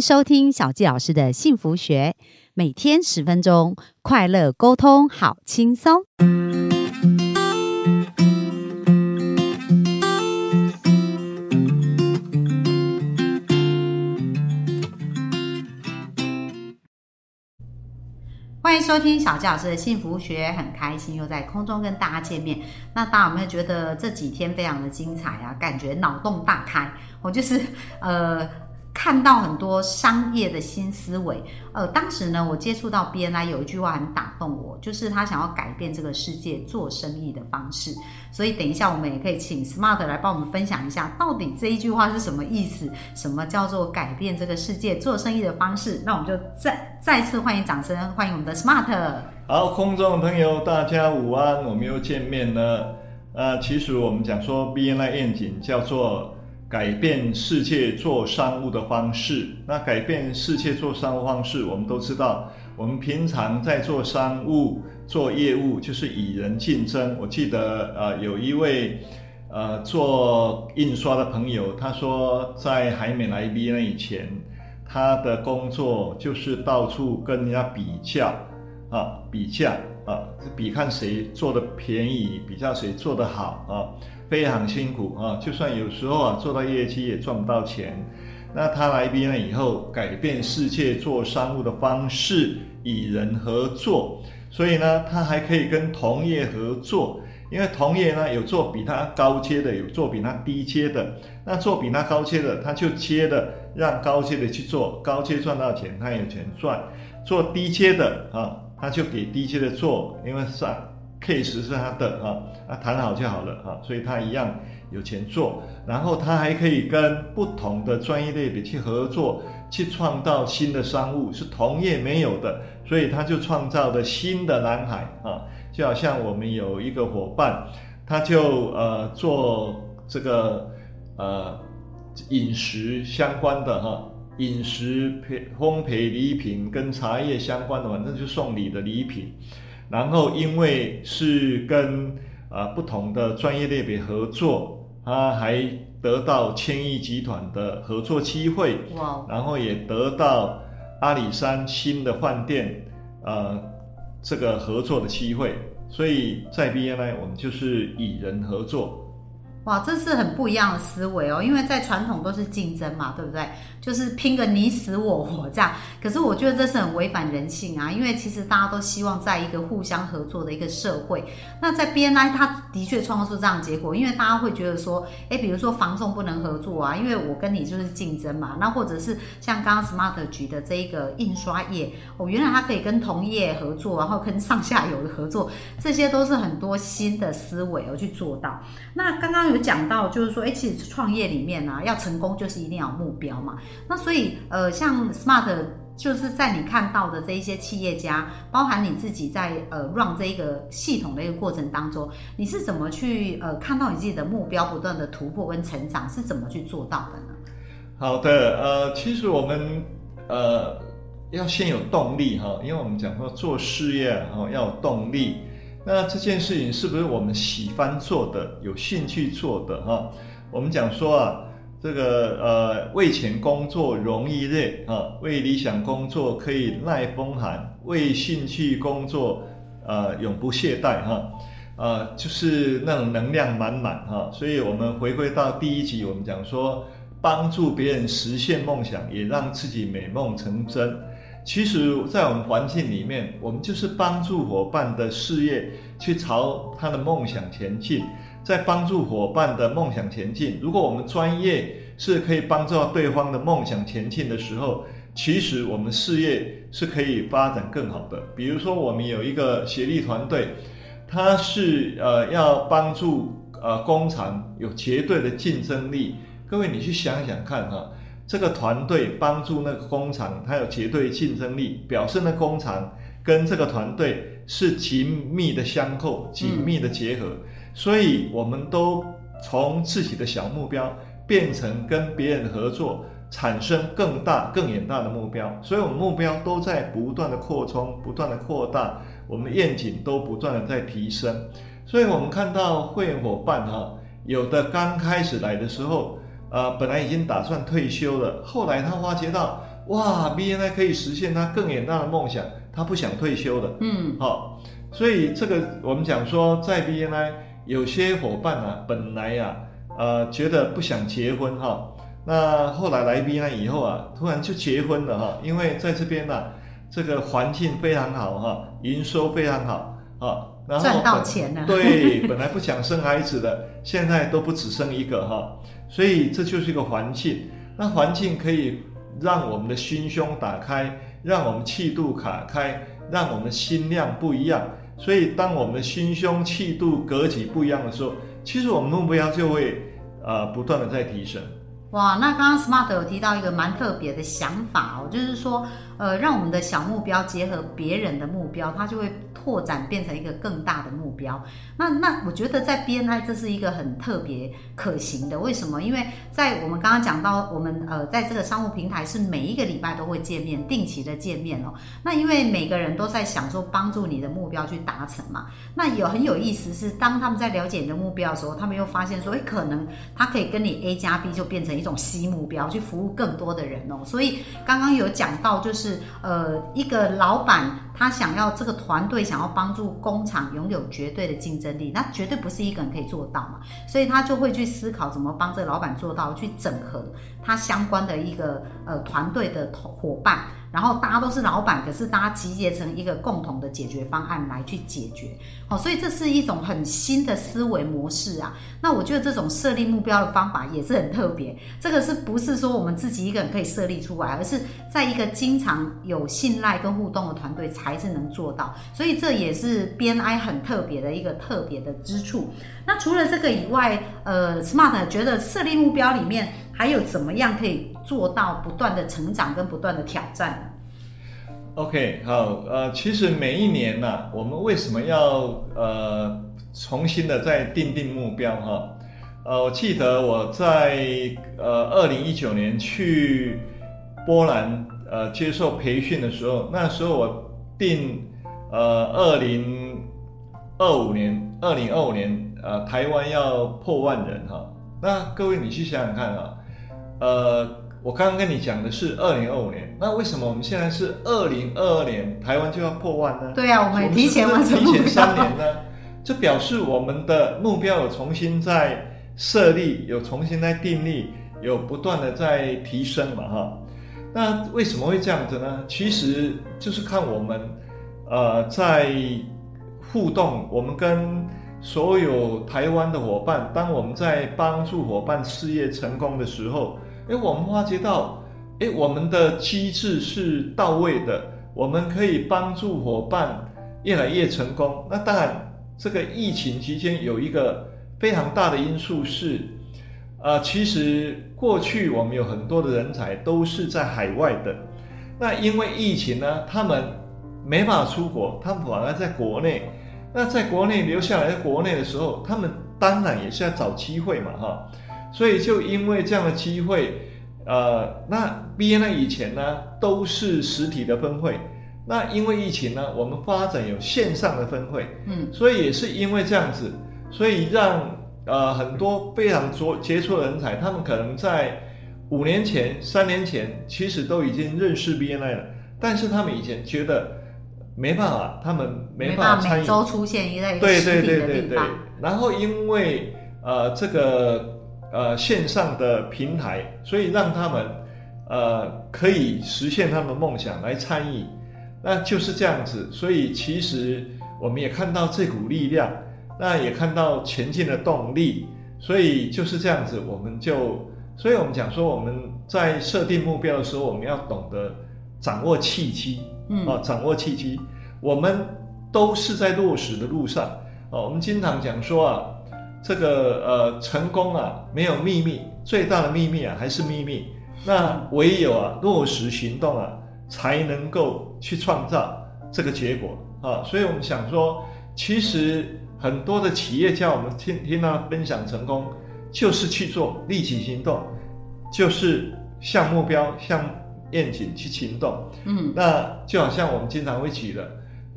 收听小纪老师的幸福学，每天十分钟，快乐沟通，好轻松。欢迎收听小纪老师的幸福学，很开心又在空中跟大家见面。那大家有没有觉得这几天非常的精彩啊？感觉脑洞大开，我就是呃。看到很多商业的新思维，呃，当时呢，我接触到 BNI 有一句话很打动我，就是他想要改变这个世界做生意的方式。所以等一下我们也可以请 Smart 来帮我们分享一下，到底这一句话是什么意思？什么叫做改变这个世界做生意的方式？那我们就再再次欢迎掌声，欢迎我们的 Smart。好，空中的朋友，大家午安，我们又见面了。呃，其实我们讲说 BNI 愿景叫做。改变世界做商务的方式。那改变世界做商务方式，我们都知道，我们平常在做商务、做业务，就是与人竞争。我记得，呃，有一位，呃，做印刷的朋友，他说，在还没来 B 那以前，他的工作就是到处跟人家比较，啊，比价，啊，比看谁做的便宜，比较谁做的好，啊。非常辛苦啊！就算有时候啊做到业绩也赚不到钱，那他来 B 了以后，改变世界做商务的方式，与人合作，所以呢，他还可以跟同业合作，因为同业呢有做比他高阶的，有做比他低阶的，那做比他高阶的，他就接的让高阶的去做，高阶赚到钱，他有钱赚；做低阶的啊，他就给低阶的做，因为上。Case 是他的啊，啊谈好就好了啊，所以他一样有钱做，然后他还可以跟不同的专业类别去合作，去创造新的商务，是同业没有的，所以他就创造了新的蓝海啊，就好像我们有一个伙伴，他就呃做这个呃饮食相关的哈，饮食培烘焙礼品跟茶叶相关的，反正就送礼的礼品。然后，因为是跟啊不同的专业类别合作，他还得到千亿集团的合作机会，哇！然后也得到阿里山新的饭店，呃，这个合作的机会。所以在 BNI，我们就是以人合作。哇，这是很不一样的思维哦，因为在传统都是竞争嘛，对不对？就是拼个你死我活这样。可是我觉得这是很违反人性啊，因为其实大家都希望在一个互相合作的一个社会。那在 BNI，它的确创造出这样的结果，因为大家会觉得说，哎，比如说防重不能合作啊，因为我跟你就是竞争嘛。那或者是像刚刚 Smart 举的这一个印刷业，哦，原来它可以跟同业合作，然后跟上下游的合作，这些都是很多新的思维而去做到。那刚刚。有讲到，就是说，哎，其实创业里面呢，要成功就是一定要有目标嘛。那所以，呃，像 Smart，就是在你看到的这一些企业家，包含你自己在呃 run 这一个系统的一个过程当中，你是怎么去呃看到你自己的目标不断的突破跟成长，是怎么去做到的呢？好的，呃，其实我们呃要先有动力哈，因为我们讲说做事业哈要有动力。那这件事情是不是我们喜欢做的、有兴趣做的哈？我们讲说啊，这个呃为钱工作容易累啊，为理想工作可以耐风寒，为兴趣工作呃永不懈怠哈，呃就是那种能量满满哈。所以我们回归到第一集，我们讲说帮助别人实现梦想，也让自己美梦成真。其实，在我们环境里面，我们就是帮助伙伴的事业去朝他的梦想前进，在帮助伙伴的梦想前进。如果我们专业是可以帮助到对方的梦想前进的时候，其实我们事业是可以发展更好的。比如说，我们有一个协力团队，他是呃要帮助呃工厂有绝对的竞争力。各位，你去想想看哈。这个团队帮助那个工厂，它有绝对竞争力，表示那工厂跟这个团队是紧密的相扣、紧密的结合。所以，我们都从自己的小目标变成跟别人合作，产生更大、更远大的目标。所以，我们目标都在不断的扩充、不断的扩大，我们愿景都不断的在提升。所以我们看到会员伙伴哈，有的刚开始来的时候。呃，本来已经打算退休了，后来他发觉到哇，BNI 可以实现他更远大的梦想，他不想退休的。嗯，好、所以这个我们讲说，在 BNI 有些伙伴啊，本来呀、呃，觉得不想结婚哈、那后来来 BNI 以后啊，突然就结婚了哈、因为在这边呢、这个环境非常好哈、营收非常好啊，然后赚到本钱了对，本来不想生孩子的，现在都不只生一个哈、所以这就是一个环境。那环境可以让我们的心胸打开，让我们气度卡开，让我们心量不一样。所以，当我们的心胸、气度、格局不一样的时候，其实我们目标就会呃不断的在提升。哇，那刚刚 Smart 有提到一个蛮特别的想法哦，就是说，呃，让我们的小目标结合别人的目标，它就会拓展变成一个更大的目标。那那我觉得在 BNI 这是一个很特别可行的，为什么？因为在我们刚刚讲到，我们呃在这个商务平台是每一个礼拜都会见面，定期的见面哦。那因为每个人都在想说帮助你的目标去达成嘛，那有很有意思是，当他们在了解你的目标的时候，他们又发现说，诶，可能他可以跟你 A 加 B 就变成一种 C 目标，去服务更多的人哦。所以刚刚有讲到，就是呃，一个老板他想要这个团队想要帮助工厂拥有绝对的竞争力，那绝对不是一个人可以做到嘛，所以他就会去思考怎么帮这个老板做到，去整合他相关的一个呃团队的伙伴。然后大家都是老板，可是大家集结成一个共同的解决方案来去解决，哦，所以这是一种很新的思维模式啊。那我觉得这种设立目标的方法也是很特别，这个是不是说我们自己一个人可以设立出来，而是在一个经常有信赖跟互动的团队才是能做到。所以这也是 BNI 很特别的一个特别的之处。那除了这个以外，呃，Smart 觉得设立目标里面还有怎么样可以做到不断的成长跟不断的挑战？OK，好，呃，其实每一年呐、我们为什么要呃重新的再定定目标哈？呃，我记得我在呃二零一九年去波兰呃接受培训的时候，那时候我定呃二零二五年，二零二五年呃台湾要破万人哈。那各位你去想想看啊，呃，我刚刚跟你讲的是二零二五年，那为什么我们现在是二零二二年台湾就要破万呢？对啊，我们提前完成目提前三。年呢，这表示我们的目标有重新在设立，有重新在定立，有不断的在提升嘛哈。那为什么会这样子呢？其实就是看我们呃在互动，我们跟所有台湾的伙伴，当我们在帮助伙伴事业成功的时候，诶，我们发觉到，诶，我们的机制是到位的，我们可以帮助伙伴越来越成功。那当然，这个疫情期间有一个非常大的因素是，呃，其实过去我们有很多的人才都是在海外的，那因为疫情呢，他们没法出国，他们反而在国内。那在国内留下来，在国内的时候，他们当然也是要找机会嘛，哈。所以就因为这样的机会，呃，那 BNI 以前呢都是实体的分会，那因为疫情呢，我们发展有线上的分会，嗯，所以也是因为这样子，所以让呃很多非常卓杰出的人才，他们可能在五年前、三年前，其实都已经认识 BNI 了，但是他们以前觉得没办法，他们没办法参与。每周出现一类对对对对对。然后因为呃这个呃线上的平台，所以让他们呃可以实现他们的梦想来参与，那就是这样子。所以其实我们也看到这股力量，那也看到前进的动力。所以就是这样子，我们就，所以我们讲说我们在设定目标的时候，我们要懂得掌握契机。嗯啊，掌握契机，我们都是在落实的路上。哦，我们经常讲说啊，这个呃成功啊没有秘密，最大的秘密啊还是秘密。那唯有啊落实行动啊，才能够去创造这个结果啊。所以我们想说，其实很多的企业家，我们听听到分享成功，就是去做，立即行动，就是向目标、向愿景去行动。嗯那就好像我们经常会举的，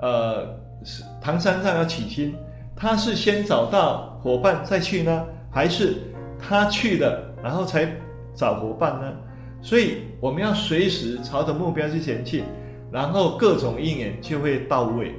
呃，是唐三藏要起亲，他是先找到伙伴再去呢，还是他去了然后才找伙伴呢？所以我们要随时朝着目标去前进，然后各种应援就会到位。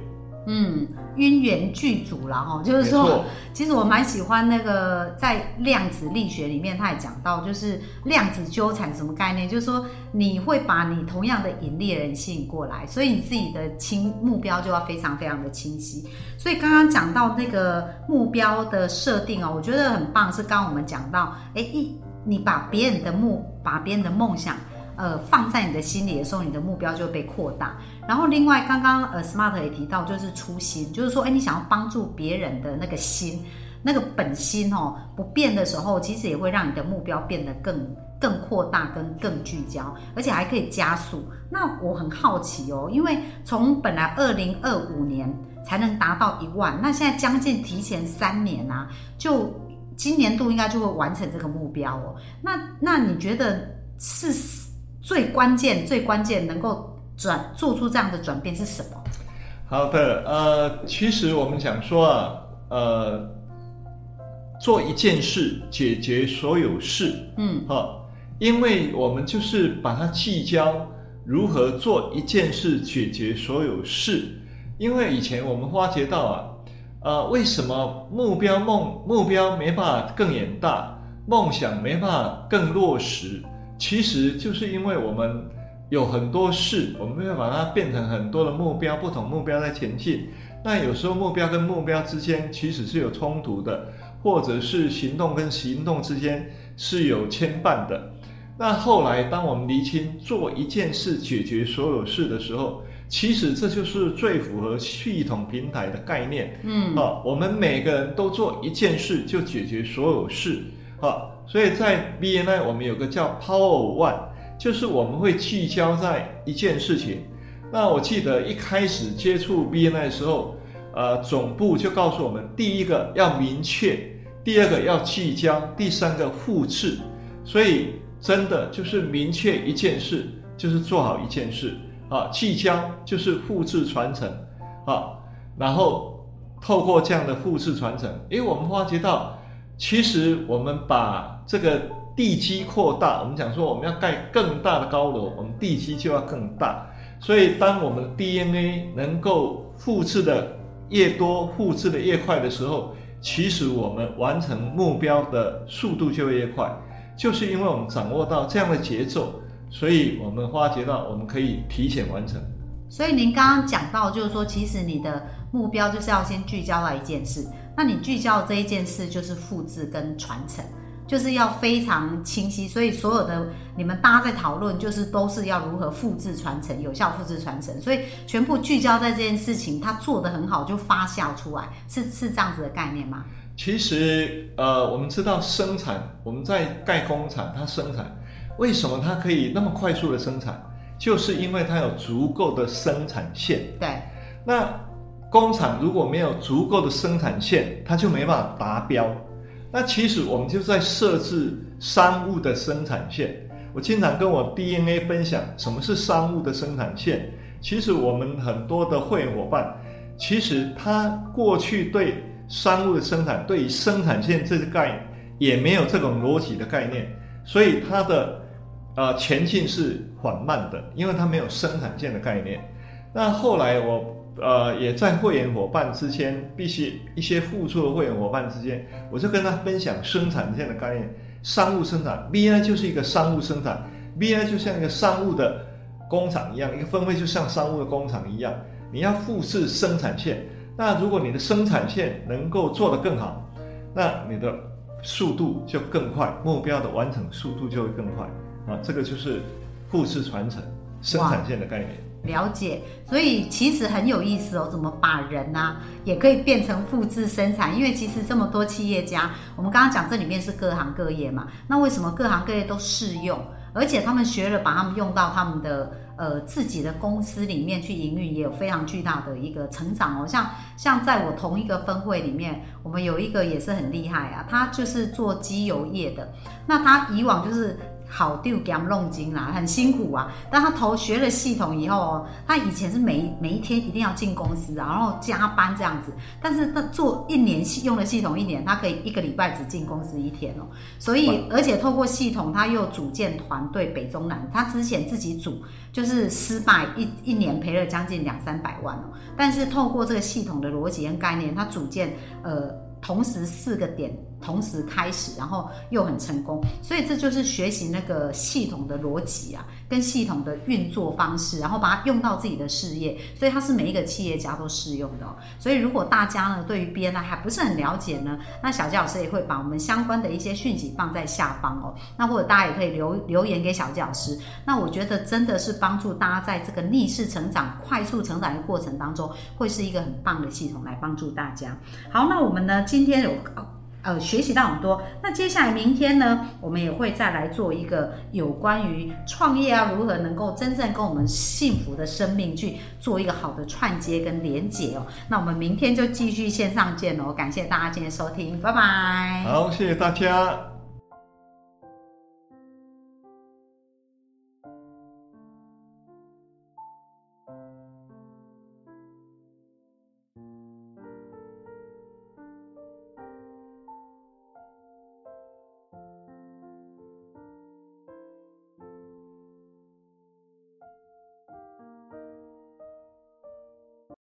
嗯，因缘具足了哈，就是说，其实我蛮喜欢那个在量子力学里面，他也讲到，就是量子纠缠什么概念，就是说你会把你同样的引力的人吸引过来，所以你自己的清目标就要非常非常的清晰。所以刚刚讲到那个目标的设定哦，我觉得很棒，是刚刚我们讲到，哎一你把别人的目，把别人的梦想。呃，放在你的心里的时候，你的目标就会被扩大。然后，另外刚刚呃，Smart 也提到，就是初心，就是说，哎，你想要帮助别人的那个心，那个本心哦，不变的时候，其实也会让你的目标变得更更扩大，跟更聚焦，而且还可以加速。那我很好奇哦，因为从本来二零二五年才能达到一万，那现在将近提前三年啊，就今年度应该就会完成这个目标哦。那那你觉得是？最关键、最关键能够转做出这样的转变是什么？好的，呃，其实我们讲说啊，呃，做一件事解决所有事，嗯，哈，因为我们就是把它聚焦如何做一件事解决所有事，因为以前我们发觉到啊，呃，为什么目标梦目标没办法更远大，梦想没办法更落实？其实就是因为我们有很多事，我们要把它变成很多的目标，不同目标在前进。那有时候目标跟目标之间其实是有冲突的，或者是行动跟行动之间是有牵绊的。那后来当我们厘清做一件事解决所有事的时候，其实这就是最符合系统平台的概念。嗯，啊，我们每个人都做一件事就解决所有事。啊。所以在 BNI 我们有个叫 Power One，就是我们会聚焦在一件事情。那我记得一开始接触 BNI 的时候，呃，总部就告诉我们，第一个要明确，第二个要聚焦，第三个复制。所以真的就是明确一件事，就是做好一件事啊，聚焦就是复制传承啊，然后透过这样的复制传承，因为我们发觉到。其实我们把这个地基扩大，我们讲说我们要盖更大的高楼，我们地基就要更大。所以当我们的 DNA 能够复制的越多、复制的越快的时候，其实我们完成目标的速度就会越快。就是因为我们掌握到这样的节奏，所以我们发觉到我们可以提前完成。所以您刚刚讲到，就是说，其实你的目标就是要先聚焦到一件事。那你聚焦这一件事，就是复制跟传承，就是要非常清晰。所以所有的你们大家在讨论，就是都是要如何复制传承，有效复制传承。所以全部聚焦在这件事情，它做得很好，就发酵出来，是是这样子的概念吗？其实，呃，我们知道生产，我们在盖工厂，它生产为什么它可以那么快速的生产，就是因为它有足够的生产线。对，那。工厂如果没有足够的生产线，它就没办法达标。那其实我们就在设置商务的生产线。我经常跟我 DNA 分享什么是商务的生产线。其实我们很多的会员伙伴，其实他过去对商务的生产、对于生产线这个概念也没有这种逻辑的概念，所以他的呃前进是缓慢的，因为他没有生产线的概念。那后来我。呃，也在会员伙伴之间，必须一些付出的会员伙伴之间，我就跟他分享生产线的概念。商务生产，BI 就是一个商务生产，BI 就像一个商务的工厂一样，一个分会就像商务的工厂一样。你要复制生产线，那如果你的生产线能够做得更好，那你的速度就更快，目标的完成速度就会更快啊。这个就是复制传承生产线的概念。了解，所以其实很有意思哦，怎么把人呢也可以变成复制生产？因为其实这么多企业家，我们刚刚讲这里面是各行各业嘛，那为什么各行各业都适用？而且他们学了，把他们用到他们的呃自己的公司里面去营运，也有非常巨大的一个成长哦。像像在我同一个分会里面，我们有一个也是很厉害啊，他就是做机油业的，那他以往就是。好丢给他们弄金啦，很辛苦啊。但他头学了系统以后哦，他以前是每每一天一定要进公司啊，然后加班这样子。但是他做一年系用了系统一年，他可以一个礼拜只进公司一天哦。所以而且透过系统，他又组建团队北中南。他之前自己组就是失败一一年赔了将近两三百万哦。但是透过这个系统的逻辑跟概念，他组建呃同时四个点。同时开始，然后又很成功，所以这就是学习那个系统的逻辑啊，跟系统的运作方式，然后把它用到自己的事业，所以它是每一个企业家都适用的。哦所以如果大家呢对于 BNI 还不是很了解呢，那小杰老师也会把我们相关的一些讯息放在下方哦。那或者大家也可以留留言给小杰老师。那我觉得真的是帮助大家在这个逆势成长、快速成长的过程当中，会是一个很棒的系统来帮助大家。好，那我们呢今天有。呃，学习到很多。那接下来明天呢，我们也会再来做一个有关于创业啊，如何能够真正跟我们幸福的生命去做一个好的串接跟连接哦。那我们明天就继续线上见哦。感谢大家今天收听，拜拜。好，谢谢大家。